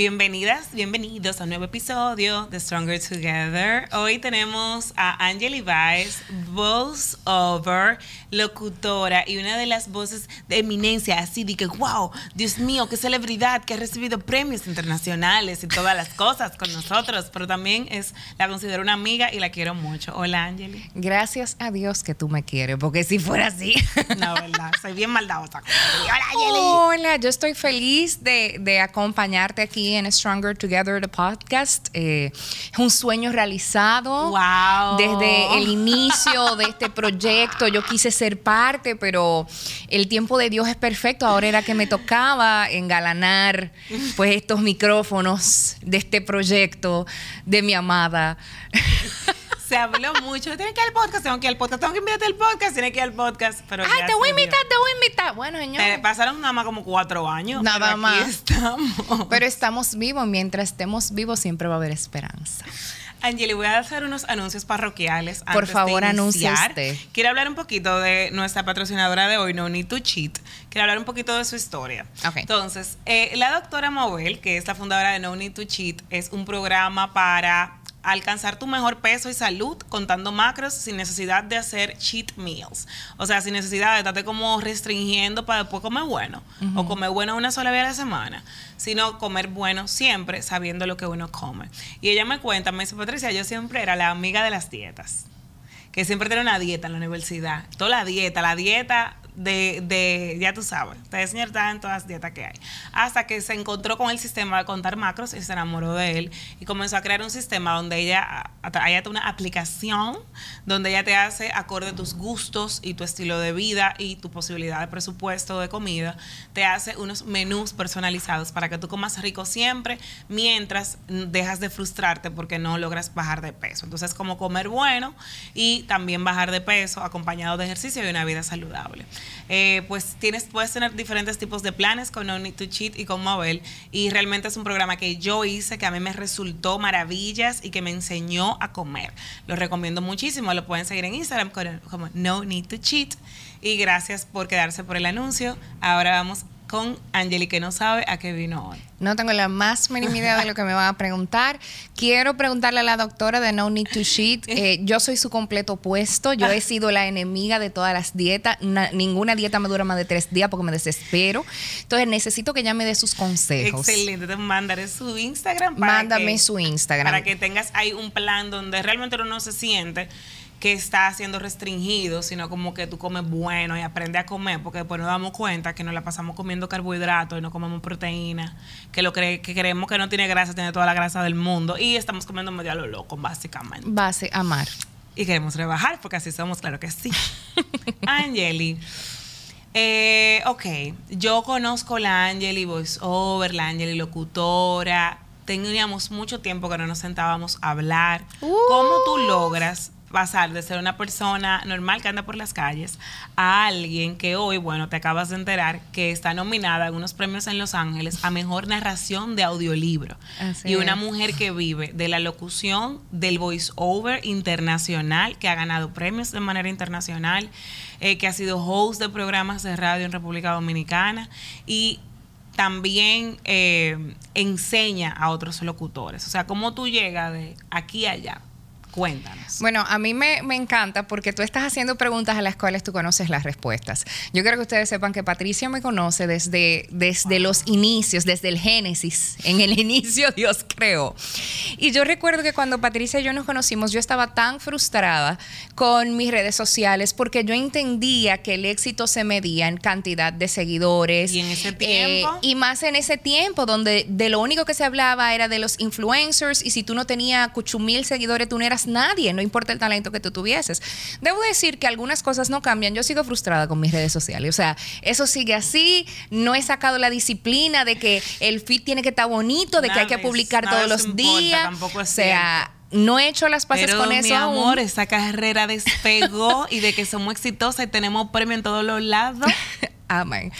Bienvenidas, bienvenidos a un nuevo episodio de Stronger Together. Hoy tenemos a Angeli Vice, voice over, locutora y una de las voces de eminencia, así de que, wow, Dios mío, qué celebridad que ha recibido premios internacionales y todas las cosas con nosotros, pero también es, la considero una amiga y la quiero mucho. Hola, Angeli. Gracias a Dios que tú me quieres, porque si fuera así. No, verdad, soy bien maldadosa. Hola, Angeli. Hola, yo estoy feliz de, de acompañarte aquí en Stronger Together, the podcast. Eh, es un sueño realizado. Wow. Desde el inicio de este proyecto yo quise ser parte, pero el tiempo de Dios es perfecto. Ahora era que me tocaba engalanar pues estos micrófonos de este proyecto de mi amada. Se habló mucho. Tienes que ir al podcast, tengo que ir al podcast, tengo que invitarte al podcast, tienes que ir al podcast. Pero Ay, te voy a invitar, te voy a invitar. Bueno, señor. Eh, pasaron nada más como cuatro años. Nada más. estamos. Pero estamos vivos. Mientras estemos vivos, siempre va a haber esperanza. Angeli, voy a hacer unos anuncios parroquiales. Por favor, anuncie Quiero hablar un poquito de nuestra patrocinadora de hoy, No Need to Cheat. Quiero hablar un poquito de su historia. Entonces, eh, la doctora Mobel, que es la fundadora de No Need to Cheat, es un programa para alcanzar tu mejor peso y salud contando macros sin necesidad de hacer cheat meals. O sea, sin necesidad de estarte como restringiendo para después comer bueno o comer bueno una sola vez a la semana, sino comer bueno siempre sabiendo lo que uno come. Y ella me cuenta, me dice, Patricia, yo siempre era la amiga de las dietas que siempre tenía una dieta en la universidad. Toda la dieta, la dieta de, de, ya tú sabes, te señor en todas las dietas que hay. Hasta que se encontró con el sistema de contar macros y se enamoró de él y comenzó a crear un sistema donde ella, hay una aplicación donde ella te hace acorde a tus gustos y tu estilo de vida y tu posibilidad de presupuesto de comida, te hace unos menús personalizados para que tú comas rico siempre mientras dejas de frustrarte porque no logras bajar de peso. Entonces, como comer bueno y también bajar de peso acompañado de ejercicio y una vida saludable. Eh, pues tienes, puedes tener diferentes tipos de planes con No Need to Cheat y con Mobile. Y realmente es un programa que yo hice, que a mí me resultó maravillas y que me enseñó a comer. Lo recomiendo muchísimo. Lo pueden seguir en Instagram como No Need to Cheat. Y gracias por quedarse por el anuncio. Ahora vamos con Angeli, que no sabe a qué vino hoy. No tengo la más mínima idea de lo que me van a preguntar. Quiero preguntarle a la doctora de No Need to Cheat. Eh, yo soy su completo opuesto. Yo he sido la enemiga de todas las dietas. ninguna dieta me dura más de tres días porque me desespero. Entonces necesito que ella me dé sus consejos. Excelente. Te mandaré su Instagram. Mándame su Instagram. Para que tengas ahí un plan donde realmente uno no se siente que está siendo restringido, sino como que tú comes bueno y aprende a comer, porque después nos damos cuenta que nos la pasamos comiendo carbohidratos y no comemos proteína, que lo que creemos que no tiene grasa, tiene toda la grasa del mundo, y estamos comiendo medio a lo loco, básicamente. Base, amar. Y queremos rebajar, porque así somos, claro que sí. Angeli. Eh, ok, yo conozco la Angeli voiceover, la Angeli locutora. Teníamos mucho tiempo que no nos sentábamos a hablar. ¿Cómo tú uh. logras pasar de ser una persona normal que anda por las calles a alguien que hoy, bueno, te acabas de enterar que está nominada en unos premios en Los Ángeles a mejor narración de audiolibro. y una mujer que vive de la locución del voiceover internacional, que ha ganado premios de manera internacional, eh, que ha sido host de programas de radio en República Dominicana y también eh, enseña a otros locutores. O sea, cómo tú llegas de aquí a allá. Cuéntanos. Bueno, a mí me, encanta porque tú estás haciendo preguntas a las cuales tú conoces las respuestas. Yo quiero que ustedes sepan que Patricia me conoce desde, desde los inicios, desde el Génesis. En el inicio Dios creó. Y yo recuerdo que cuando Patricia y yo nos conocimos, yo estaba tan frustrada con mis redes sociales porque yo entendía que el éxito se medía en cantidad de seguidores. Y en ese tiempo. Eh, y más en ese tiempo donde de lo único que se hablaba era de los influencers y si tú no tenías cuchumil seguidores, tú no eras nadie, no importa el talento que tú tuvieses. Debo decir que algunas cosas no cambian. Yo sigo frustrada con mis redes sociales. O sea, eso sigue así. No he sacado la disciplina de que el feed tiene que estar bonito, de que hay que publicar todos los días. o sea, no he hecho las paces con eso. Mi amor, esa carrera despegó y de que somos exitosas y tenemos premio en todos los lados. Amén.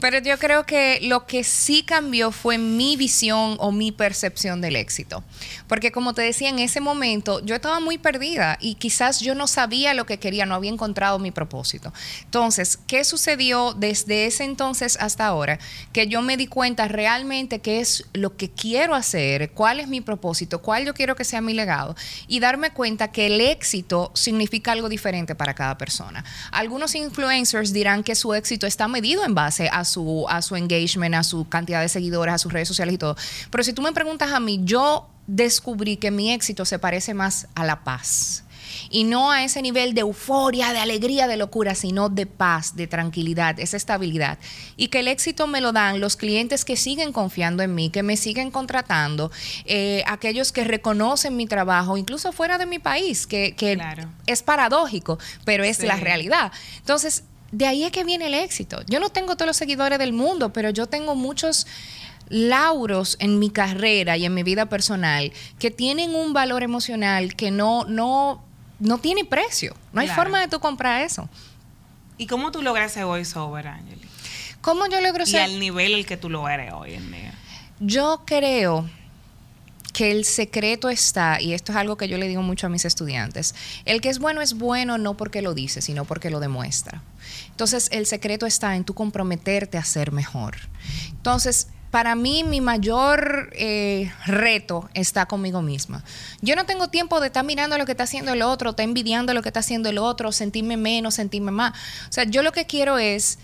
Pero yo creo que lo que sí cambió fue mi visión o mi percepción del éxito. Porque como te decía, en ese momento yo estaba muy perdida y quizás yo no sabía lo que quería, no había encontrado mi propósito. Entonces, ¿qué sucedió desde ese entonces hasta ahora? Que yo me di cuenta realmente qué es lo que quiero hacer, cuál es mi propósito, cuál yo quiero que sea mi legado y darme cuenta que el éxito significa algo diferente para cada persona. Algunos influencers dirán que su éxito está medido en base a su, a su engagement, a su cantidad de seguidores, a sus redes sociales y todo. Pero si tú me preguntas a mí, yo descubrí que mi éxito se parece más a la paz y no a ese nivel de euforia, de alegría, de locura, sino de paz, de tranquilidad, esa estabilidad. Y que el éxito me lo dan los clientes que siguen confiando en mí, que me siguen contratando, eh, aquellos que reconocen mi trabajo, incluso fuera de mi país, que, es paradójico, pero es la realidad. Entonces, de ahí es que viene el éxito. Yo no tengo todos los seguidores del mundo, pero yo tengo muchos lauros en mi carrera y en mi vida personal que tienen un valor emocional que no, no, no tiene precio. No hay forma de tú comprar eso. ¿Y cómo tú logras ese voiceover, Angeli? ¿Cómo yo logro ser? Y al nivel el que tú lo eres hoy en día. Yo creo que el secreto está, y esto es algo que yo le digo mucho a mis estudiantes, el que es bueno es bueno no porque lo dice, sino porque lo demuestra. Entonces, el secreto está en tú comprometerte a ser mejor. Entonces, para mí mi mayor eh, reto está conmigo misma. Yo no tengo tiempo de estar mirando lo que está haciendo el otro, estar envidiando lo que está haciendo el otro, sentirme menos, sentirme más. O sea, yo lo que quiero es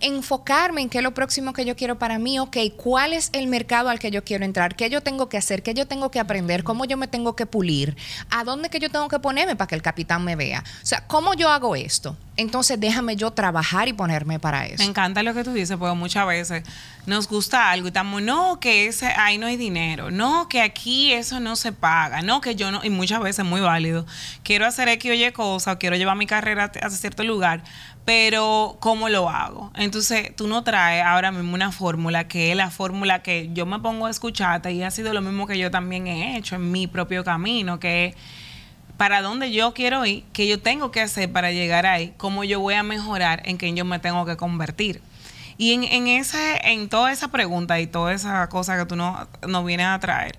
enfocarme en qué es lo próximo que yo quiero para mí, ok, cuál es el mercado al que yo quiero entrar, qué yo tengo que hacer, qué yo tengo que aprender, cómo yo me tengo que pulir, a dónde que yo tengo que ponerme para que el capitán me vea. O sea, ¿cómo yo hago esto? Entonces déjame yo trabajar y ponerme para eso. Me encanta lo que tú dices, porque muchas veces nos gusta algo y estamos, no, que ese, ahí no hay dinero, no, que aquí eso no se paga, no, que yo no, y muchas veces muy válido, quiero hacer X o Y cosa, o quiero llevar mi carrera a cierto lugar, pero ¿cómo lo hago? Entonces, tú no traes ahora mismo una fórmula que es la fórmula que yo me pongo a escucharte y ha sido lo mismo que yo también he hecho en mi propio camino, que es para dónde yo quiero ir, qué yo tengo que hacer para llegar ahí, cómo yo voy a mejorar en qué yo me tengo que convertir. Y en, en, ese, en toda esa pregunta y toda esa cosa que tú nos no vienes a traer,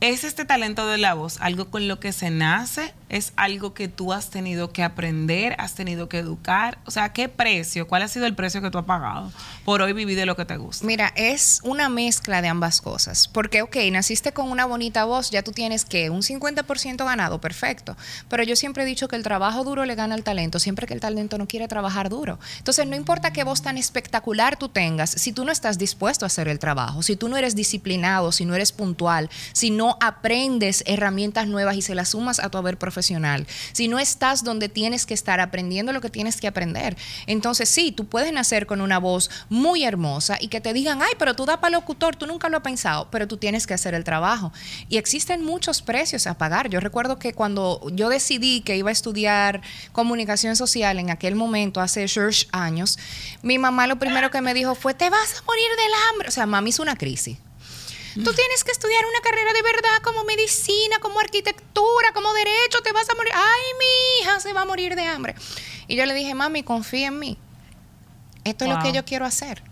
¿Es este talento de la voz algo con lo que se nace? ¿Es algo que tú has tenido que aprender, has tenido que educar? O sea, ¿qué precio? ¿Cuál ha sido el precio que tú has pagado por hoy vivir de lo que te gusta? Mira, es una mezcla de ambas cosas. Porque, ok, naciste con una bonita voz, ya tú tienes que un 50% ganado, perfecto. Pero yo siempre he dicho que el trabajo duro le gana al talento, siempre que el talento no quiere trabajar duro. Entonces, no importa qué voz tan espectacular tú tengas, si tú no estás dispuesto a hacer el trabajo, si tú no eres disciplinado, si no eres puntual, si no aprendes herramientas nuevas y se las sumas a tu haber profesional, si no estás donde tienes que estar aprendiendo lo que tienes que aprender, entonces sí, tú puedes nacer con una voz muy hermosa y que te digan, ay, pero tú da para locutor, tú nunca lo has pensado, pero tú tienes que hacer el trabajo. Y existen muchos precios a pagar. Yo recuerdo que cuando yo decidí que iba a estudiar comunicación social en aquel momento, hace años, mi mamá lo primero que me dijo fue, te vas a morir del hambre. O sea, mami hizo una crisis. Tú tienes que estudiar una carrera de verdad como medicina, como arquitectura, como derecho, te vas a morir. Ay, mi hija se va a morir de hambre. Y yo le dije, mami, confía en mí. Esto es lo que yo quiero hacer.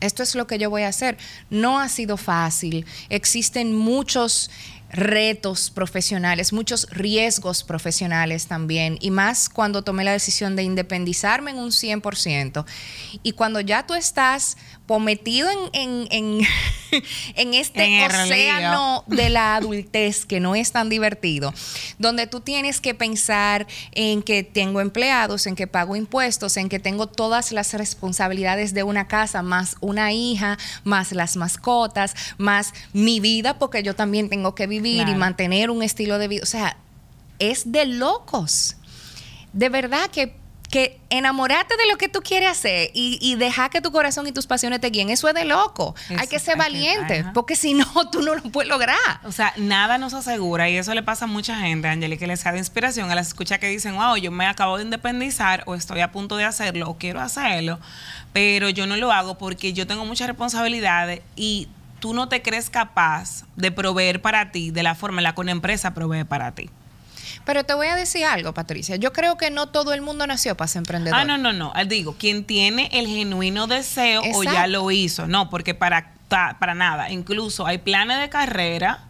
Esto es lo que yo voy a hacer. No ha sido fácil. Existen muchos retos profesionales, muchos riesgos profesionales también, y más cuando tomé la decisión de independizarme en un 100%. Y cuando ya tú estás metido en, en, en, este océano de la adultez que no es tan divertido, donde tú tienes que pensar en que tengo empleados, en que pago impuestos, en que tengo todas las responsabilidades de una casa, más una hija, más las mascotas, más mi vida, porque yo también tengo que vivir y mantener un estilo de vida. O sea, es de locos. De verdad que que enamorarte de lo que tú quieres hacer y, y dejar que tu corazón y tus pasiones te guíen, eso es de loco. hay que ser valiente, porque si no, tú no lo puedes lograr. O sea, nada nos asegura, y eso le pasa a mucha gente, Angeli, que les da inspiración a las escuchas que dicen, wow, yo me acabo de independizar, o estoy a punto de hacerlo, o quiero hacerlo, pero yo no lo hago porque yo tengo muchas responsabilidades y tú no te crees capaz de proveer para ti de la forma en la que una empresa provee para ti. Pero te voy a decir algo, Patricia. Yo creo que no todo el mundo nació para ser emprendedor. Ah, no, no, no. Digo, quien tiene el genuino deseo o ya lo hizo. No, porque para, para nada. Incluso hay planes de carrera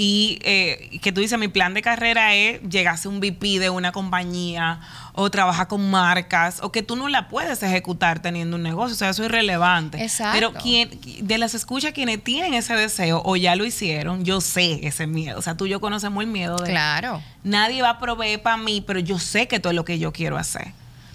y eh, que tú dices, mi plan de carrera es llegar a ser un VP de una compañía o trabajar con marcas o que tú no la puedes ejecutar teniendo un negocio. O sea, eso es irrelevante. Exacto. Pero quien, de las escuchas quienes tienen ese deseo o ya lo hicieron, yo sé ese miedo. O sea, tú y yo conocemos el miedo de... Claro. Nadie va a proveer para mí, pero yo sé que todo es lo que yo quiero hacer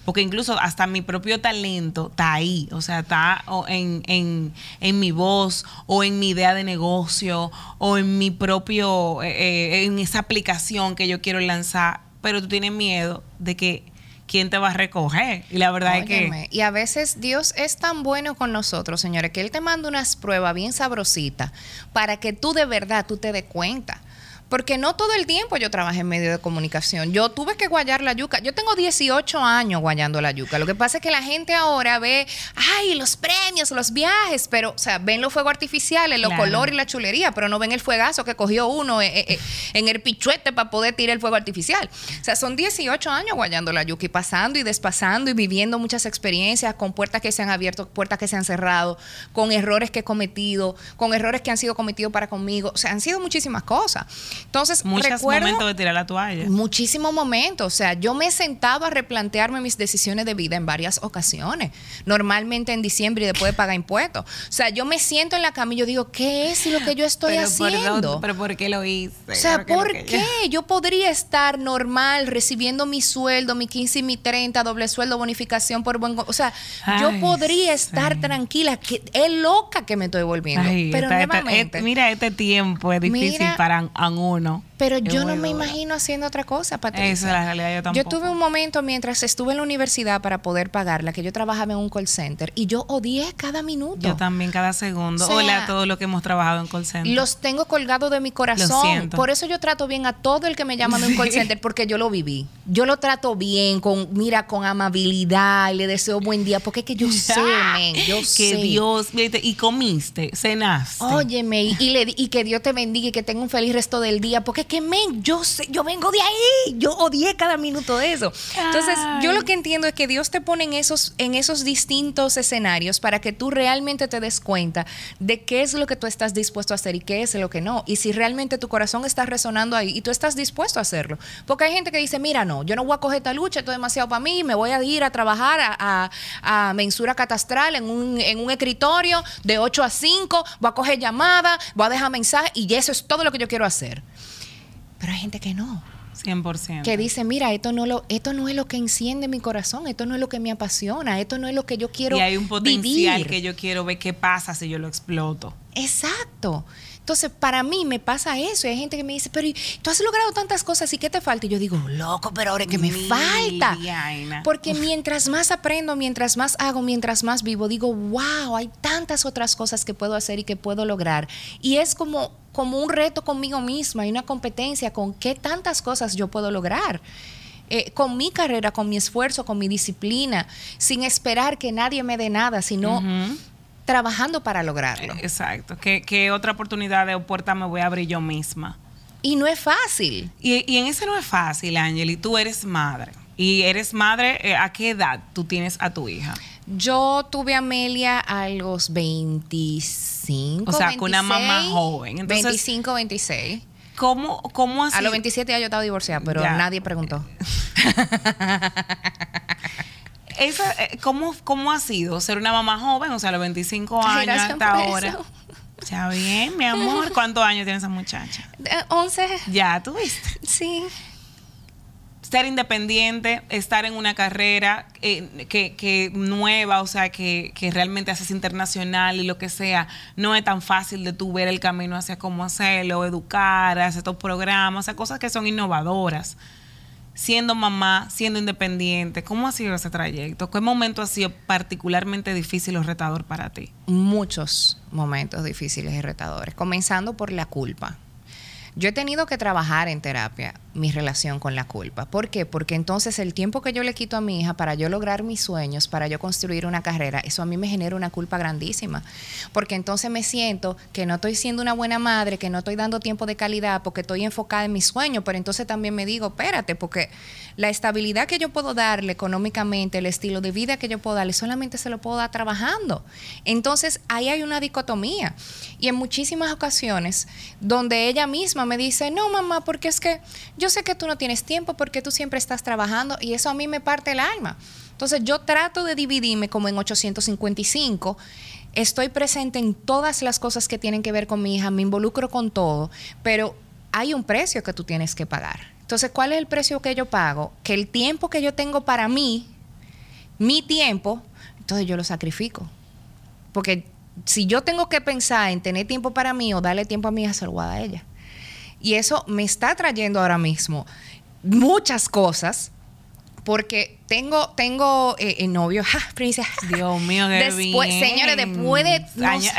porque incluso hasta mi propio talento está ahí, o sea, está en, en, en, mi voz o en mi idea de negocio o en mi propio, eh, eh, en esa aplicación que yo quiero lanzar, pero tú tienes miedo de que quién te va a recoger. Y la verdad es que... Y a veces Dios es tan bueno con nosotros, señores, que Él te manda unas pruebas bien sabrositas para que tú de verdad, tú te des cuenta. Porque no todo el tiempo yo trabajé en medio de comunicación. Yo tuve que guayar la yuca. Yo tengo 18 años guayando la yuca. Lo que pasa es que la gente ahora ve, ay, los premios, los viajes, pero, o sea, ven los fuegos artificiales, los colores y la chulería, pero no ven el fuegazo que cogió uno eh, eh, eh, en el pichuete para poder tirar el fuego artificial. O sea, son 18 años guayando la yuca y pasando y despasando y viviendo muchas experiencias con puertas que se han abierto, puertas que se han cerrado, con errores que he cometido, con errores que han sido cometidos para conmigo. O sea, han sido muchísimas cosas. Entonces, muchos momentos de tirar la toalla. Muchísimos momentos. O sea, yo me sentaba a replantearme mis decisiones de vida en varias ocasiones. Normalmente en diciembre y después de pagar impuestos. O sea, yo me siento en la cama y yo digo, ¿qué es lo que yo estoy haciendo? pero ¿por qué lo hice? O sea, ¿por qué? Yo... podría estar normal recibiendo mi sueldo, mi 15 y mi 30, doble sueldo, bonificación por buen... O sea, yo podría estar tranquila. Que es loca que me estoy volviendo. pero nuevamente... mira, este tiempo es difícil para un uno. Pero yo no me imagino haciendo otra cosa, Patricia. Esa es la realidad, yo tampoco. Yo tuve un momento mientras estuve en la universidad para poder pagarla, que yo trabajaba en un call center y yo odié cada minuto. Yo también cada segundo. Hola a todos los que hemos trabajado en call center. Los tengo colgados de mi corazón. Por eso yo trato bien a todo el que me llama de un call center, porque yo lo viví. Yo lo trato bien, con, mira, con amabilidad, y le deseo buen día, porque es que yo sé, men, yo que sé. Dios, y comiste, cenaste. Óyeme, y, le, y que Dios te bendiga y que tenga un feliz resto del día, porque que, men, yo sé, yo vengo de ahí, yo odié cada minuto de eso. Entonces, yo lo que entiendo es que Dios te pone en esos, en esos distintos escenarios para que tú realmente te des cuenta de qué es lo que tú estás dispuesto a hacer y qué es lo que no. Y si realmente tu corazón está resonando ahí y tú estás dispuesto a hacerlo. Porque hay gente que dice, mira, no, yo no voy a coger esta lucha, esto es demasiado para mí, me voy a ir a trabajar a, a, mensura catastral en un, en un escritorio de 8 a 5, voy a coger llamadas, voy a dejar mensajes y eso es todo lo que yo quiero hacer. Pero hay gente que no. 100%. Que dice, mira, esto no, lo, esto no es lo que enciende mi corazón, esto no es lo que me apasiona, esto no es lo que yo quiero. Y hay un potencial que yo quiero ver qué pasa si yo lo exploto. Exacto. Entonces, para mí me pasa eso. Y hay gente que me dice, pero tú has logrado tantas cosas y ¿qué te falta? Y yo digo, loco, pero ahora que me falta. Porque mientras más aprendo, mientras más hago, mientras más vivo, digo, wow, hay tantas otras cosas que puedo hacer y que puedo lograr. Y es como, como un reto conmigo misma y una competencia con qué tantas cosas yo puedo lograr. Eh, con mi carrera, con mi esfuerzo, con mi disciplina, sin esperar que nadie me dé nada, sino trabajando para lograrlo. Exacto. ¿Qué, otra oportunidad de puerta me voy a abrir yo misma? Y no es fácil. Y, en ese no es fácil, Ángel, y tú eres madre. ¿Y eres madre eh, a qué edad tú tienes a tu hija? Yo tuve a Amelia a los 25. O sea, con una mamá joven. Entonces, 25, 26. ¿Cómo, cómo así? A los 27 ya yo estaba divorciada, pero nadie preguntó. esa, eh, ¿cómo, ¿cómo ha sido ser una mamá joven? O sea, a los 25 años hasta ahora. Ya bien, mi amor. ¿Cuántos años tiene esa muchacha? 11. Ya, ¿tuviste? Sí. Ser independiente, estar en una carrera eh, que, que, nueva, o sea, que, que, realmente haces internacional y lo que sea, no es tan fácil de tú ver el camino hacia cómo hacerlo, educar, hacer estos programas, o sea, cosas que son innovadoras siendo mamá, siendo independiente? ¿Cómo ha sido ese trayecto? ¿Qué momento ha sido particularmente difícil o retador para ti? Muchos momentos difíciles y retadores, comenzando por la culpa. Yo he tenido que trabajar en terapia mi relación con la culpa. ¿Por qué? Porque entonces el tiempo que yo le quito a mi hija para yo lograr mis sueños, para yo construir una carrera, eso a mí me genera una culpa grandísima. Porque entonces me siento que no estoy siendo una buena madre, que no estoy dando tiempo de calidad, porque estoy enfocada en mis sueños, pero entonces también me digo, espérate, porque la estabilidad que yo puedo darle económicamente, el estilo de vida que yo puedo darle, solamente se lo puedo dar trabajando. Entonces ahí hay una dicotomía. Y en muchísimas ocasiones donde ella misma me dice, no mamá, porque es que yo sé que tú no tienes tiempo porque tú siempre estás trabajando y eso a mí me parte el alma. Entonces yo trato de dividirme como en 855. Estoy presente en todas las cosas que tienen que ver con mi hija, me involucro con todo, pero hay un precio que tú tienes que pagar. Entonces, ¿cuál es el precio que yo pago? Que el tiempo que yo tengo para mí, mi tiempo, entonces yo lo sacrifico. Porque si yo tengo que pensar en tener tiempo para mí o darle tiempo a mi voy a ella. Y eso me está trayendo ahora mismo muchas cosas porque tengo tengo eh, novio, ja, princesa. Dios mío, qué después, Señores, después de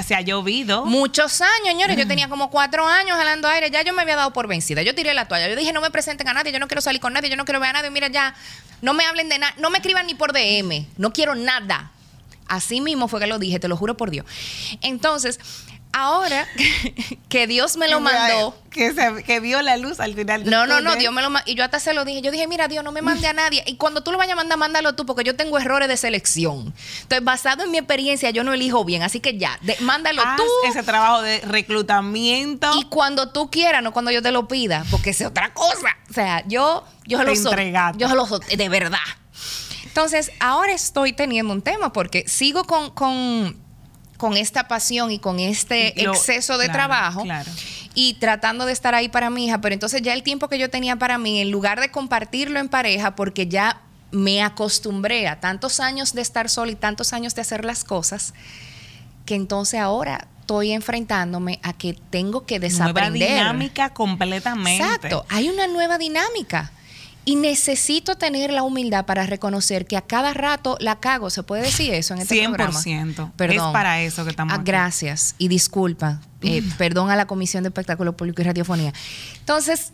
se ha llovido muchos años, señores. Yo tenía como cuatro años jalando aire, ya yo me había dado por vencida. Yo tiré la toalla. Yo dije, no me presenten a nadie, yo no quiero salir con nadie, yo no quiero ver a nadie. Mira, ya, no me hablen de nada, no me escriban ni por DM, no quiero nada. Así mismo fue que lo dije, te lo juro por Dios. Entonces, ahora que Dios me lo mandó. Que, que vio la luz al final. No, no, no, Dios me lo mandó. Y yo hasta se lo dije. Yo dije, mira, Dios, no me mande a nadie. Y cuando tú lo vayas a mandar, mándalo tú, porque yo tengo errores de selección. Entonces, basado en mi experiencia, yo no elijo bien. Así que ya, mándalo tú. Ese trabajo de reclutamiento. Y cuando tú quieras, no cuando yo te lo pida, porque es otra cosa. O sea, yo, yo lo soy. Yo lo de verdad. Entonces, ahora estoy teniendo un tema porque sigo con, con, esta pasión y con este exceso de trabajo. Y tratando de estar ahí para mi hija, pero entonces ya el tiempo que yo tenía para mí, en lugar de compartirlo en pareja, porque ya me acostumbré a tantos años de estar sola y tantos años de hacer las cosas, que entonces ahora estoy enfrentándome a que tengo que desaprender. Nueva dinámica completamente. Exacto, hay una nueva dinámica. Y necesito tener la humildad para reconocer que a cada rato la cago. ¿Se puede decir eso en este 100%. programa? Perdón. Es para eso que estamos ah, Gracias y disculpa. Eh, perdón a la Comisión de Espectáculo Público y Radiofonía. Entonces,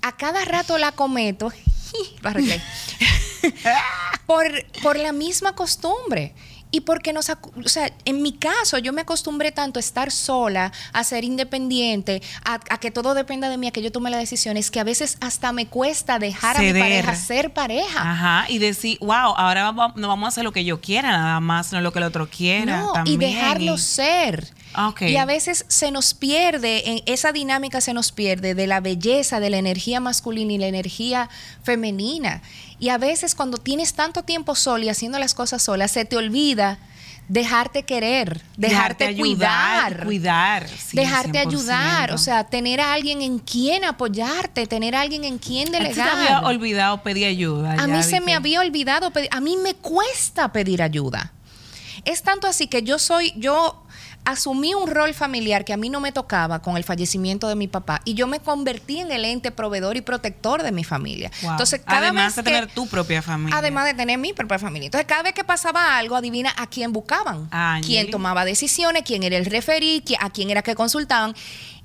a cada rato la cometo por, por la misma costumbre. Y porque nos, o sea, en mi caso, yo me acostumbré tanto a estar sola, a ser independiente, a, que todo dependa de mí, a que yo tome las decisiones, que a veces hasta me cuesta dejar a mi pareja ser pareja. Ajá, y decir, wow, ahora no vamos a hacer lo que yo quiera, nada más, no lo que el otro quiera. No, y dejarlo ser. Y a veces se nos pierde, en esa dinámica se nos pierde de la belleza, de la energía masculina y la energía femenina. Y a veces cuando tienes tanto tiempo solo y haciendo las cosas solas, se te olvida dejarte querer, dejarte, cuidar, cuidar, dejarte ayudar, o sea, tener a alguien en quien apoyarte, tener a alguien en quien delegar. A se había olvidado pedir ayuda. A mí se me había olvidado pedir, a mí me cuesta pedir ayuda. Es tanto así que yo soy, yo asumí un rol familiar que a mí no me tocaba con el fallecimiento de mi papá y yo me convertí en el ente proveedor y protector de mi familia. Entonces, cada además de tener tu propia familia. Además de tener mi propia familia. Entonces, cada vez que pasaba algo, adivina a quién buscaban, ah, quién tomaba decisiones, quién era el referí, a quién era que consultaban.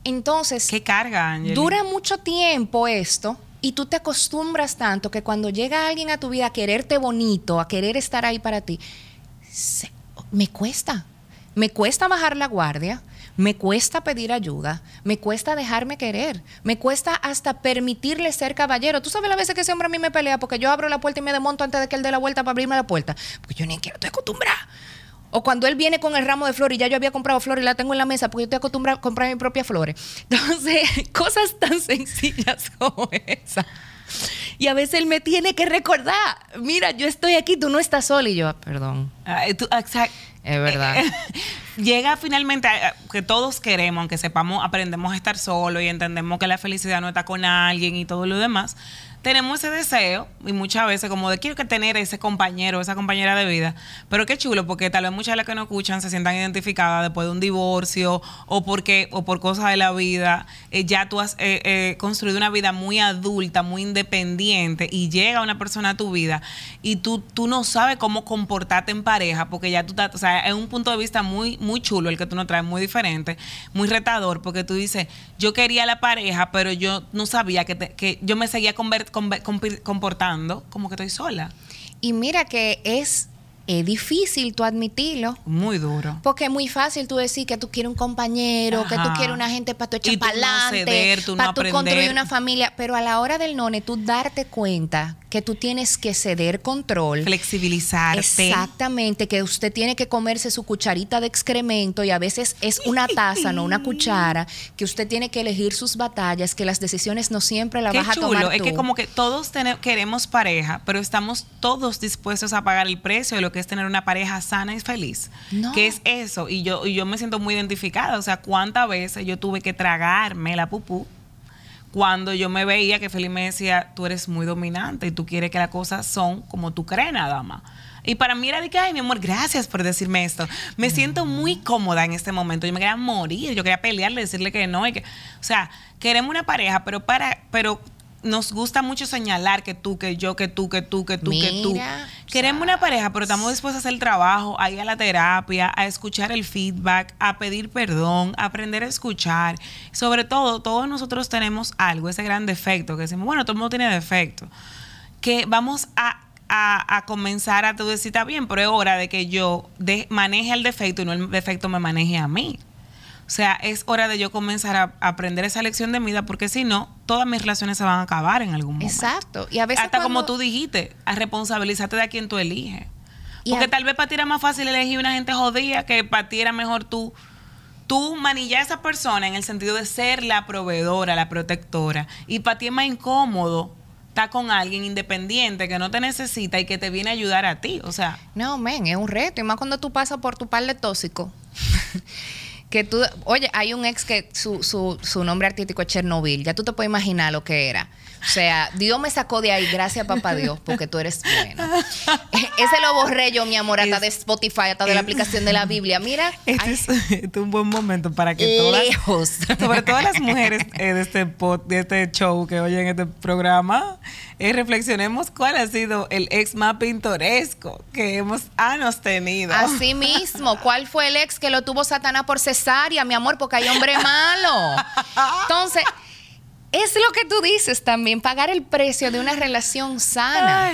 Entonces, qué carga, Dura mucho tiempo esto y tú te acostumbras tanto que cuando llega alguien a tu vida a quererte bonito, a querer estar ahí para ti, me cuesta me cuesta bajar la guardia, me cuesta pedir ayuda, me cuesta dejarme querer, me cuesta hasta permitirle ser caballero. Tú sabes las veces que ese hombre a mí me pelea porque yo abro la puerta y me desmonto antes de que él dé la vuelta para abrirme la puerta. Porque yo ni quiero, estoy acostumbrada. O cuando él viene con el ramo de flores y ya yo había comprado flores y la tengo en la mesa porque yo estoy acostumbrada a comprar mis propias flores. Entonces, cosas tan sencillas como esa. Y a veces él me tiene que recordar, mira, yo estoy aquí, tú no estás sola. Y yo, ah, perdón. Exacto. Es verdad. Llega finalmente que todos queremos, aunque sepamos, aprendemos a estar solos y entendemos que la felicidad no está con alguien y todo lo demás tenemos ese deseo y muchas veces como de quiero que tener ese compañero, esa compañera de vida, pero qué chulo porque tal vez muchas de las que nos escuchan se sientan identificadas después de un divorcio o porque o por cosas de la vida, eh, ya tú has eh, eh, construido una vida muy adulta, muy independiente y llega una persona a tu vida y tú, tú no sabes cómo comportarte en pareja porque ya tú estás, o sea, es un punto de vista muy, muy chulo el que tú nos traes, muy diferente, muy retador porque tú dices, yo quería la pareja, pero yo no sabía que, que yo me seguía comportando como que estoy sola. Y mira que es es difícil tú admitirlo. Muy duro. Porque es muy fácil tú decir que tú quieres un compañero, que tú quieres una gente para tu echar para adelante, para tú construir una familia. Pero a la hora del none, tú darte cuenta que tú tienes que ceder control. Flexibilizarte. Exactamente, que usted tiene que comerse su cucharita de excremento y a veces es una taza, no una cuchara, que usted tiene que elegir sus batallas, que las decisiones no siempre las vas a tomar tú. Es que como que todos queremos pareja, pero estamos todos dispuestos a pagar el precio de lo que es tener una pareja sana y feliz. No. ¿Qué es eso? Y yo, y yo me siento muy identificada. O sea, ¿cuántas veces yo tuve que tragarme la pupú cuando yo me veía que Feliz me decía, tú eres muy dominante y tú quieres que las cosas son como tú crees nada más. Y para mí era de que, ay, mi amor, gracias por decirme esto. Me siento muy cómoda en este momento. Yo me quería morir, yo quería pelearle, decirle que no. Y que, o sea, queremos una pareja, pero para, pero nos gusta mucho señalar que tú, que yo, que tú, que tú, que tú, que tú. Queremos una pareja, pero estamos dispuestos a hacer el trabajo, a ir a la terapia, a escuchar el feedback, a pedir perdón, a aprender a escuchar. Sobre todo, todos nosotros tenemos algo, ese gran defecto, que decimos, bueno, todo el mundo tiene defecto, que vamos a a, comenzar a tú decir, está bien, pero es hora de que yo maneje el defecto y no el defecto me maneje a mí. O sea, es hora de yo comenzar a aprender esa lección de vida porque si no, todas mis relaciones se van a acabar en algún momento. Exacto. Y a veces Hasta como tú dijiste, a responsabilizarte de a quien tú eliges. porque tal vez para ti era más fácil elegir una gente jodida que para ti era mejor tú tú manillar a esa persona en el sentido de ser la proveedora, la protectora. Y para ti es más incómodo estar con alguien independiente que no te necesita y que te viene a ayudar a ti. O sea. No, men, es un reto. Y más cuando tú pasas por tu par de tóxico. que tú, oye, hay un ex que su, su, su nombre artístico es Chernobyl, ya tú te puedes imaginar lo que era. O sea, Dios me sacó de ahí, gracias papá Dios, porque tú eres bueno. Ese lo borré yo, mi amor, hasta de Spotify, hasta de la aplicación de la Biblia. Mira. Este, este es, un buen momento para que todas, sobre todas las mujeres eh, de, este de este show que oyen este programa, eh, reflexionemos cuál ha sido el ex más pintoresco que hemos hemos tenido. Así mismo, ¿cuál fue el ex que lo tuvo Satanás por cesárea, mi amor? Porque hay hombre malo. Entonces, es lo que tú dices también, pagar el precio de una relación sana.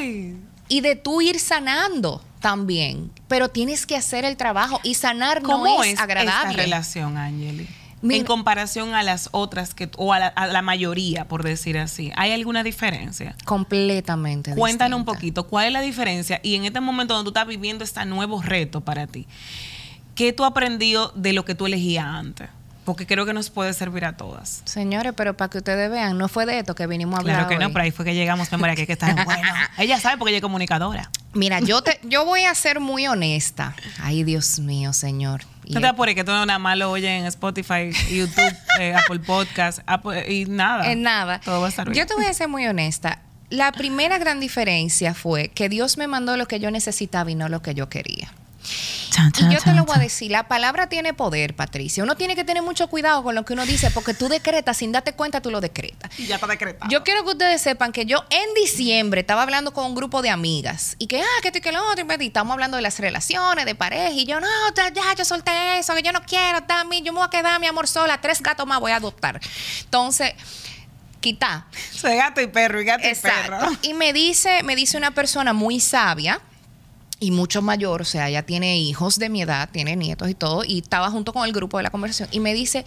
Y de tú ir sanando también. Pero tienes que hacer el trabajo y sanar no es, agradable. Esta relación, Angeli? En comparación a las otras que o a la, mayoría, por decir así, ¿hay alguna diferencia? Completamente. Cuéntanos un poquito, ¿cuál es la diferencia? Y en este momento donde tú estás viviendo este nuevo reto para ti, ¿qué tú aprendido de lo que tú elegías antes? porque creo que nos puede servir a todas. Señores, pero para que ustedes vean, no fue de esto que vinimos a hablar. Claro que no, pero ahí fue que llegamos, memoria que, que está bueno. Ella sabe porque ella es comunicadora. Mira, yo te, yo voy a ser muy honesta. Ay, Dios mío, señor. No te apures que tú nada más lo oyes en Spotify, YouTube, eh, Apple Podcast, y nada. En nada. Todo va a estar bien. Yo te voy a ser muy honesta. La primera gran diferencia fue que Dios me mandó lo que yo necesitaba y no lo que yo quería y yo te lo voy a decir, la palabra tiene poder, Patricia. Uno tiene que tener mucho cuidado con lo que uno dice, porque tú decretas, sin darte cuenta, tú lo decretas. Y ya está decretado. Yo quiero que ustedes sepan que yo en diciembre estaba hablando con un grupo de amigas y que, ah, que esto y que lo otro, y estamos hablando de las relaciones, de pareja, y yo, no, ya, yo solté eso, que yo no quiero, mí yo me voy a quedar, mi amor, sola, tres gatos más voy a adoptar. Entonces, quita. Soy gato y perro, y gato y perro. Y me dice, me dice una persona muy sabia, y mucho mayor, o sea, ella tiene hijos de mi edad, tiene nietos y todo, y estaba junto con el grupo de la conversación y me dice,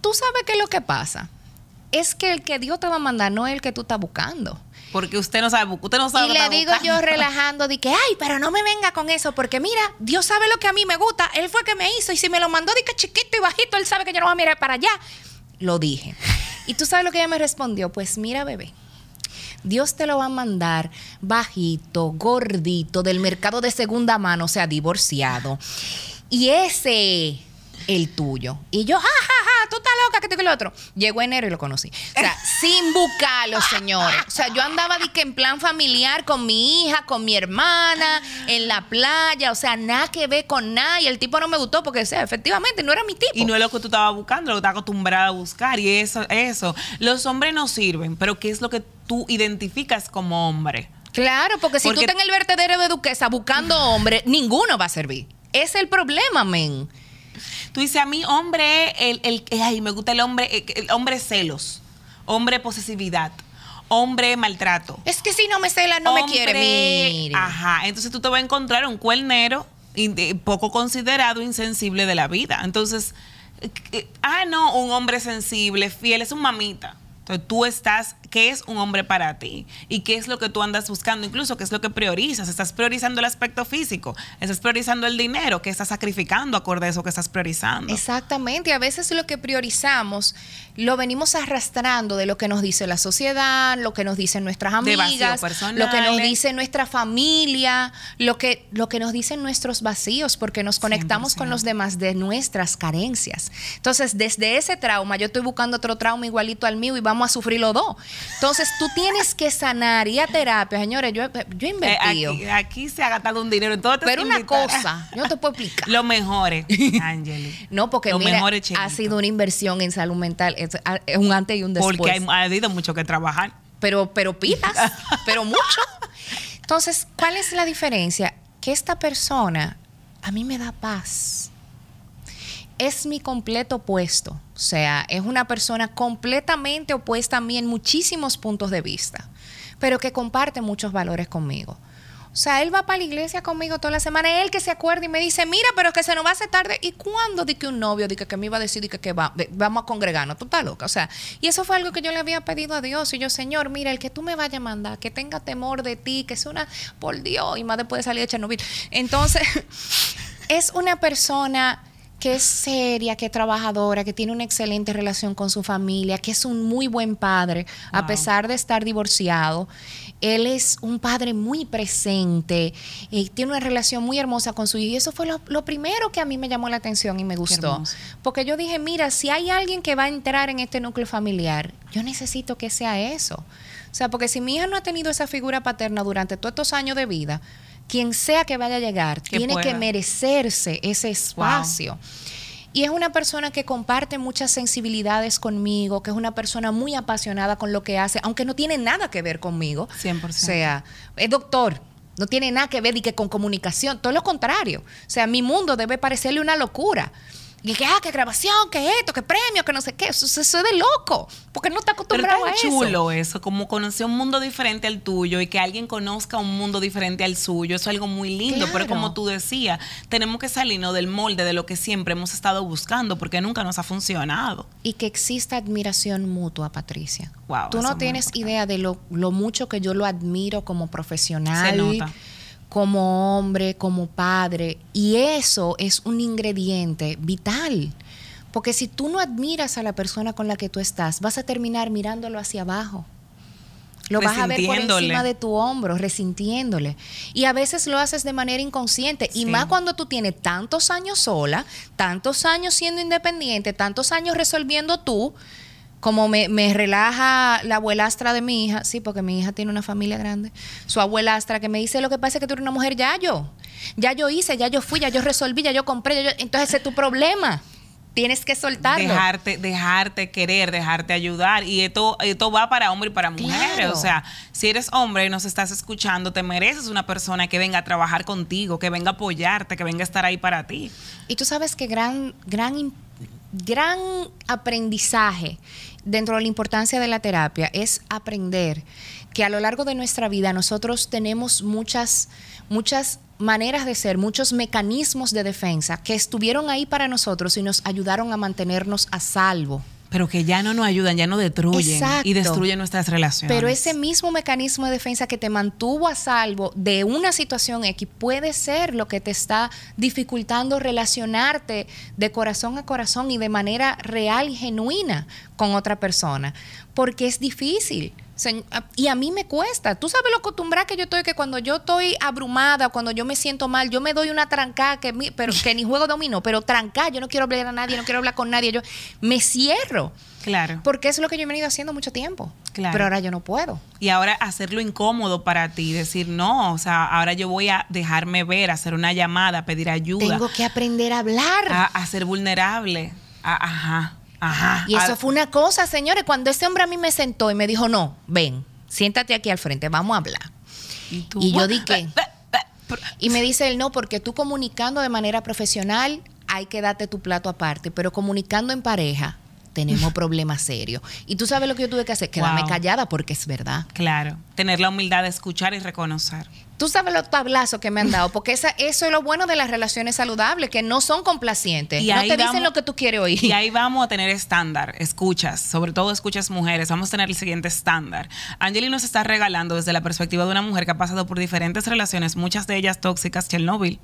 tú sabes qué es lo que pasa, es que el que Dios te va a mandar no es el que tú estás buscando. Porque usted no sabe, usted no sabe. Y le digo yo relajando, de que, ay, pero no me venga con eso, porque mira, Dios sabe lo que a mí me gusta, Él fue el que me hizo, y si me lo mandó de que chiquito y bajito, Él sabe que yo no voy a mirar para allá. Lo dije. Y tú sabes lo que ella me respondió, pues mira, bebé, Dios te lo va a mandar bajito, gordito, del mercado de segunda mano, o sea, divorciado. Y ese el tuyo. Y yo, ja, ja, ja, tú estás loca, que te que lo otro. Llegó enero y lo conocí. O sea, sin buscarlo, señores. O sea, yo andaba de que en plan familiar con mi hija, con mi hermana, en la playa, o sea, nada que ver con nada. Y el tipo no me gustó porque, o sea, efectivamente, no era mi tipo. Y no es lo que tú estabas buscando, lo que estás acostumbrada a buscar. Y eso, eso. Los hombres no sirven, pero ¿qué es lo que tú identificas como hombre? Claro, porque si tú estás en el vertedero de Duquesa buscando hombre, ninguno va a servir. Es el problema, men. Tú dices, a mí, hombre, el, el, ay, me gusta el hombre, el hombre celos, hombre posesividad, hombre maltrato. Es que si no me cela, no me quiere. Mire. Ajá, entonces tú te vas a encontrar un cuernero poco considerado, insensible de la vida. Entonces, ah, no, un hombre sensible, fiel, es un mamita. Entonces tú estás, ¿qué es un hombre para ti? ¿Y qué es lo que tú andas buscando? Incluso, ¿qué es lo que priorizas? ¿Estás priorizando el aspecto físico? ¿Estás priorizando el dinero? ¿Qué estás sacrificando acorde a eso que estás priorizando? Exactamente. A veces lo que priorizamos lo venimos arrastrando de lo que nos dice la sociedad, lo que nos dicen nuestras amigas, lo que nos dice nuestra familia, lo que, lo que nos dicen nuestros vacíos, porque nos conectamos con los demás de nuestras carencias. Entonces, desde ese trauma, yo estoy buscando otro trauma igualito al mío y vamos a sufrir los dos. Entonces, tú tienes que sanar y a terapia, señores, yo, yo he eh, invertido. aquí, se ha gastado un dinero en todo. Pero una cosa, yo te puedo explicar. Lo mejor, Angeli. No, porque mira, ha sido una inversión en salud mental, es, un antes y un después. Porque ha habido mucho que trabajar. Pero, pero pitas, pero mucho. Entonces, ¿cuál es la diferencia? Que esta persona a mí me da paz es mi completo opuesto. O sea, es una persona completamente opuesta a mí en muchísimos puntos de vista, pero que comparte muchos valores conmigo. O sea, él va para la iglesia conmigo toda la semana, él que se acuerda y me dice, mira, pero que se nos va a hacer tarde. ¿Y cuándo di que un novio, di que, me iba a decir di que, que va, vamos a congregarnos? Tú estás loca. O sea, y eso fue algo que yo le había pedido a Dios. Y yo, Señor, mira, el que tú me vayas a mandar, que tenga temor de ti, que es una, por Dios, y más después de salir de Chernobyl. Entonces, es una persona que es seria, que es trabajadora, que tiene una excelente relación con su familia, que es un muy buen padre, a pesar de estar divorciado. Él es un padre muy presente, y tiene una relación muy hermosa con su hijo. Y eso fue lo, primero que a mí me llamó la atención y me gustó. Porque yo dije, mira, si hay alguien que va a entrar en este núcleo familiar, yo necesito que sea eso. O sea, porque si mi hija no ha tenido esa figura paterna durante todos estos años de vida, quien sea que vaya a llegar, tiene que merecerse ese espacio. Y es una persona que comparte muchas sensibilidades conmigo, que es una persona muy apasionada con lo que hace, aunque no tiene nada que ver conmigo. 100%. O sea, es doctor, no tiene nada que ver y que con comunicación, todo lo contrario. O sea, mi mundo debe parecerle una locura. Y que, ah, qué grabación, qué esto, qué premio, que no sé qué. Eso, es de loco. Porque no está acostumbrado Pero a eso. chulo eso, como conocer un mundo diferente al tuyo y que alguien conozca un mundo diferente al suyo. Eso es algo muy lindo. Pero como tú decías, tenemos que salirnos del molde de lo que siempre hemos estado buscando porque nunca nos ha funcionado. Y que exista admiración mutua, Patricia. Wow, tú no tienes idea de lo, lo, mucho que yo lo admiro como profesional. Se nota como hombre, como padre. Y eso es un ingrediente vital. Porque si tú no admiras a la persona con la que tú estás, vas a terminar mirándolo hacia abajo. Lo vas a ver por encima de tu hombro, resintiéndole. Y a veces lo haces de manera inconsciente. Y más cuando tú tienes tantos años sola, tantos años siendo independiente, tantos años resolviendo tú, como me, relaja la abuelastra de mi hija, sí, porque mi hija tiene una familia grande, su abuelastra que me dice, lo que pasa es que tú eres una mujer ya yo, ya yo hice, ya yo fui, ya yo resolví, ya yo compré, entonces ese es tu problema. Tienes que soltarlo. Dejarte, dejarte querer, dejarte ayudar. Y esto, esto va para hombres y para mujeres. O sea, si eres hombre y nos estás escuchando, te mereces una persona que venga a trabajar contigo, que venga a apoyarte, que venga a estar ahí para ti. Y tú sabes que gran, gran, gran aprendizaje dentro de la importancia de la terapia es aprender que a lo largo de nuestra vida nosotros tenemos muchas, muchas maneras de ser, muchos mecanismos de defensa que estuvieron ahí para nosotros y nos ayudaron a mantenernos a salvo. Pero que ya no nos ayudan, ya no destruyen y destruyen nuestras relaciones. Pero ese mismo mecanismo de defensa que te mantuvo a salvo de una situación X puede ser lo que te está dificultando relacionarte de corazón a corazón y de manera real y genuina con otra persona. Porque es difícil. Y a mí me cuesta. Tú sabes lo acostumbrada que yo estoy, que cuando yo estoy abrumada, cuando yo me siento mal, yo me doy una trancada, que, pero, que ni juego dominó, pero trancada, yo no quiero hablar a nadie, no quiero hablar con nadie, yo me cierro. Claro. Porque es lo que yo he venido haciendo mucho tiempo. Claro. Pero ahora yo no puedo. Y ahora hacerlo incómodo para ti, decir, no, o sea, ahora yo voy a dejarme ver, hacer una llamada, pedir ayuda. Tengo que aprender a hablar. A, ser vulnerable. ajá. Ajá. Y eso fue una cosa, señores, cuando ese hombre a mí me sentó y me dijo, no, ven, siéntate aquí al frente, vamos a hablar. Y, y yo dije, y me dice él, no, porque tú comunicando de manera profesional hay que darte tu plato aparte, pero comunicando en pareja tenemos problemas serios. Y tú sabes lo que yo tuve que hacer, quedarme callada porque es verdad. Claro, tener la humildad de escuchar y reconocer. Tú sabes los tablazos que me han dado, porque esa, eso es lo bueno de las relaciones saludables, que no son complacientes. Y no te dicen lo que tú quieres oír. Y ahí vamos a tener estándar, escuchas, sobre todo escuchas mujeres, vamos a tener el siguiente estándar. Angeli nos está regalando desde la perspectiva de una mujer que ha pasado por diferentes relaciones, muchas de ellas tóxicas, Chernobyl.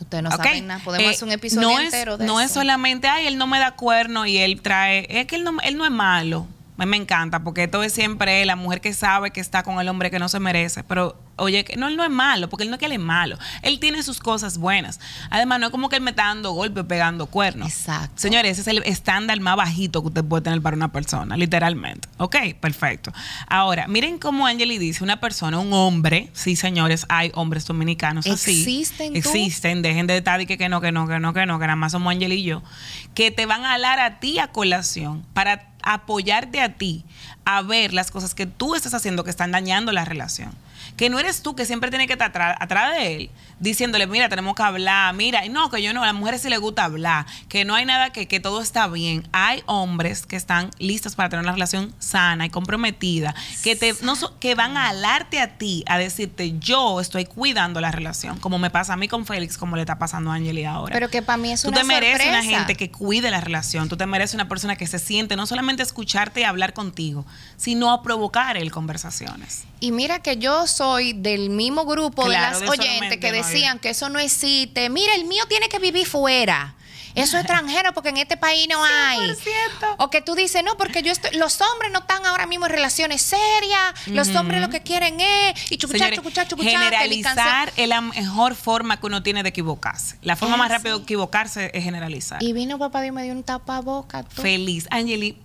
Ustedes no saben nada. Podemos eh, hacer un episodio no entero es, No es solamente, ay, él no me da cuerno y él trae. Es que él no, él no es malo me encanta porque esto es siempre la mujer que sabe que está con el hombre que no se merece. Pero, oye, no, él no es malo, porque él no es que él es malo. Él tiene sus cosas buenas. Además, no es como que él me está dando golpes, pegando cuernos. Exacto. Señores, ese es el estándar más bajito que usted puede tener para una persona, literalmente. Ok, perfecto. Ahora, miren cómo Angeli dice, una persona, un hombre, sí, señores, hay hombres dominicanos así. Existen. Existen, dejen de estar y que, que no, que no, que no, que no, que nada más somos Angel y yo, que te van a hablar a ti a colación para apoyarte a ti a ver las cosas que tú estás haciendo que están dañando la relación que no eres tú que siempre tiene que estar atrás, de él, diciéndole, mira, tenemos que hablar, mira, y no, que yo no, a las mujeres sí les gusta hablar, que no hay nada que, que todo está bien. Hay hombres que están listos para tener una relación sana y comprometida, que, te, no, que van a alarte a ti, a decirte, yo estoy cuidando la relación, como me pasa a mí con Félix, como le está pasando a Angeli ahora. Pero que para mí es una Tú te mereces una gente que cuide la relación, tú te mereces una persona que se siente no solamente escucharte y hablar contigo, sino a provocar el conversaciones. Y mira que yo soy del mismo grupo de las oyentes que decían que eso no existe. Mira, el mío tiene que vivir fuera. Eso es extranjero porque en este país no hay. O que tú dices, no, porque yo estoy, los hombres no están ahora mismo en relaciones serias, los hombres lo que quieren es y chucuchá, chucuchá, chucuchá, Generalizar es la mejor forma que uno tiene de equivocarse. La forma más rápida de equivocarse es generalizar. Y vino papá Dios me dio un tapaboca. Feliz. Angeli,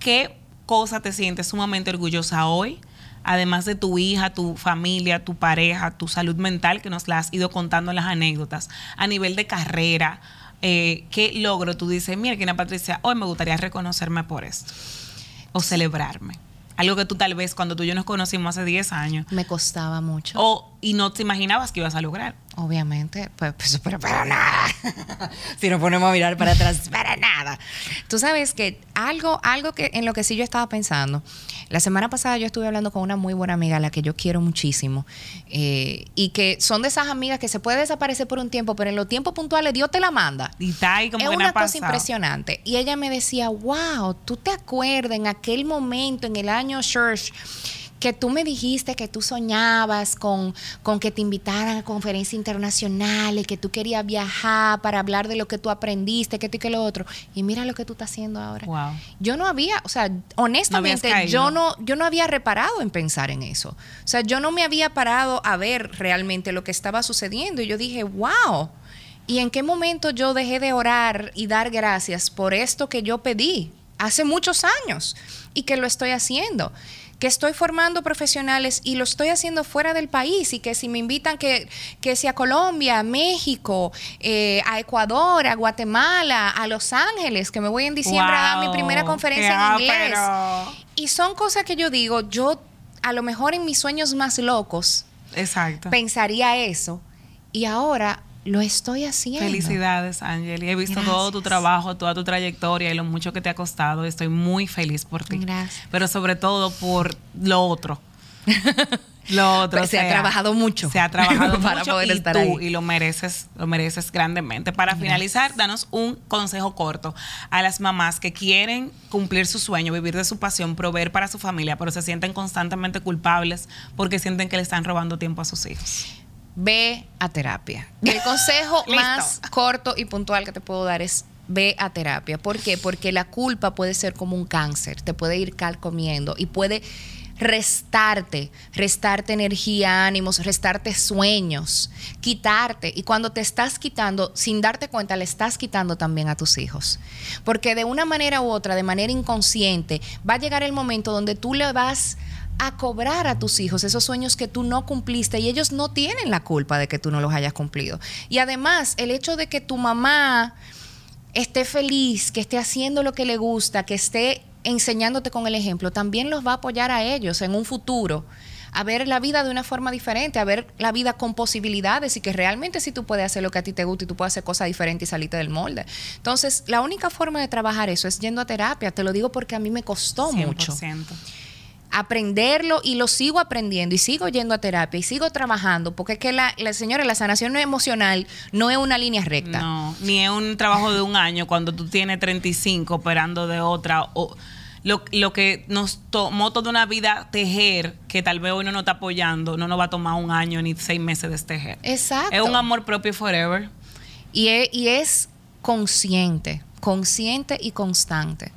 ¿qué cosa te sientes sumamente orgullosa hoy? Además de tu hija, tu familia, tu pareja, tu salud mental, que nos la has ido contando en las anécdotas, a nivel de carrera, eh, ¿qué logro tú dices, mira, Kina Patricia, hoy me gustaría reconocerme por esto o celebrarme? Algo que tú tal vez cuando tú y yo nos conocimos hace 10 años. Me costaba mucho. O, y no te imaginabas que ibas a lograr. Obviamente, pues, pues pero para nada. si nos ponemos a mirar para atrás, para nada. Tú sabes que algo, algo que en lo que sí yo estaba pensando, la semana pasada yo estuve hablando con una muy buena amiga, a la que yo quiero muchísimo, eh, y que son de esas amigas que se puede desaparecer por un tiempo, pero en los tiempos puntuales Dios te la manda. Y está ahí como es una cosa impresionante. Y ella me decía, wow, tú te acuerdas en aquel momento, en el año Church, que tú me dijiste que tú soñabas con, con que te invitaran a conferencias internacionales, que tú querías viajar para hablar de lo que tú aprendiste, que tú y que lo otro. Y mira lo que tú estás haciendo ahora. Yo no había, o sea, honestamente, yo no, yo no había reparado en pensar en eso. O sea, yo no me había parado a ver realmente lo que estaba sucediendo. Y yo dije, wow. ¿Y en qué momento yo dejé de orar y dar gracias por esto que yo pedí hace muchos años y que lo estoy haciendo? Que estoy formando profesionales y lo estoy haciendo fuera del país y que si me invitan que, que sea a Colombia, a México, eh, a Ecuador, a Guatemala, a Los Ángeles, que me voy en diciembre a dar mi primera conferencia en inglés. Y son cosas que yo digo, yo a lo mejor en mis sueños más locos Exacto. pensaría eso. Y ahora lo estoy haciendo. Felicidades, Angeli. He visto todo tu trabajo, toda tu trayectoria y lo mucho que te ha costado. Estoy muy feliz por ti. Gracias. Pero sobre todo por lo otro. lo otro. se ha trabajado mucho. Se ha trabajado para mucho poder y estar tú, Y lo mereces, lo mereces grandemente. Para finalizar, danos un consejo corto a las mamás que quieren cumplir su sueño, vivir de su pasión, proveer para su familia, pero se sienten constantemente culpables porque sienten que le están robando tiempo a sus hijos ve a terapia. El consejo más corto y puntual que te puedo dar es ve a terapia. ¿Por qué? Porque la culpa puede ser como un cáncer, te puede ir calcomiendo y puede restarte, restarte energía, ánimos, restarte sueños, quitarte. Y cuando te estás quitando, sin darte cuenta, le estás quitando también a tus hijos. Porque de una manera u otra, de manera inconsciente, va a llegar el momento donde tú le vas a cobrar a tus hijos esos sueños que tú no cumpliste y ellos no tienen la culpa de que tú no los hayas cumplido. Y además, el hecho de que tu mamá esté feliz, que esté haciendo lo que le gusta, que esté enseñándote con el ejemplo, también los va a apoyar a ellos en un futuro a ver la vida de una forma diferente, a ver la vida con posibilidades y que realmente si tú puedes hacer lo que a ti te gusta y tú puedes hacer cosas diferentes y salirte del molde. Entonces, la única forma de trabajar eso es yendo a terapia. Te lo digo porque a mí me costó 100%. mucho aprenderlo y lo sigo aprendiendo y sigo yendo a terapia y sigo trabajando, porque es que la, la señora, la sanación emocional no es una línea recta. No, ni es un trabajo de un año cuando tú tienes 35 operando de otra. O, lo, lo, que nos tomó toda una vida tejer, que tal vez hoy no nos está apoyando, no nos va a tomar un año ni seis meses de tejer. Exacto. Es un amor propio forever. Y y es consciente, consciente y constante.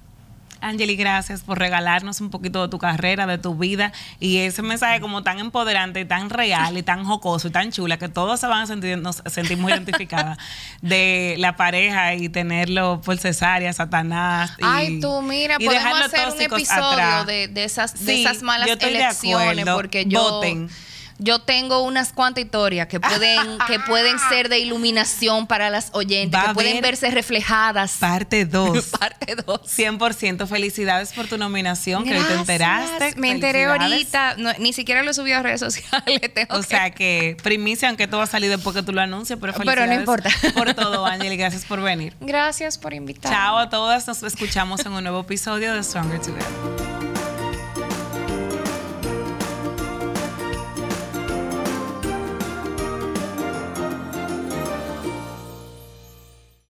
Angeli, gracias por regalarnos un poquito de tu carrera, de tu vida y ese mensaje como tan empoderante, tan real y tan jocoso y tan chula que todos se van a sentir, nos sentimos identificadas de la pareja y tenerlo por cesárea, Satanás. Y, Ay, tú, mira, podemos hacer un episodio de, esas, de esas malas elecciones porque yo... Voten yo tengo unas cuantas historias que pueden, que pueden ser de iluminación para las oyentes, que pueden verse reflejadas. Parte 2. parte 2. 100%. Felicidades por tu nominación, que hoy te enteraste. Me enteré ahorita, ni siquiera lo subí a redes sociales. o sea que primicia, aunque todo va a salir después que tú lo anuncies, pero felicidades pero no importa. por todo, Ángel, gracias por venir. Gracias por invitarme. Chao a todas, nos escuchamos en un nuevo episodio de Stronger Together.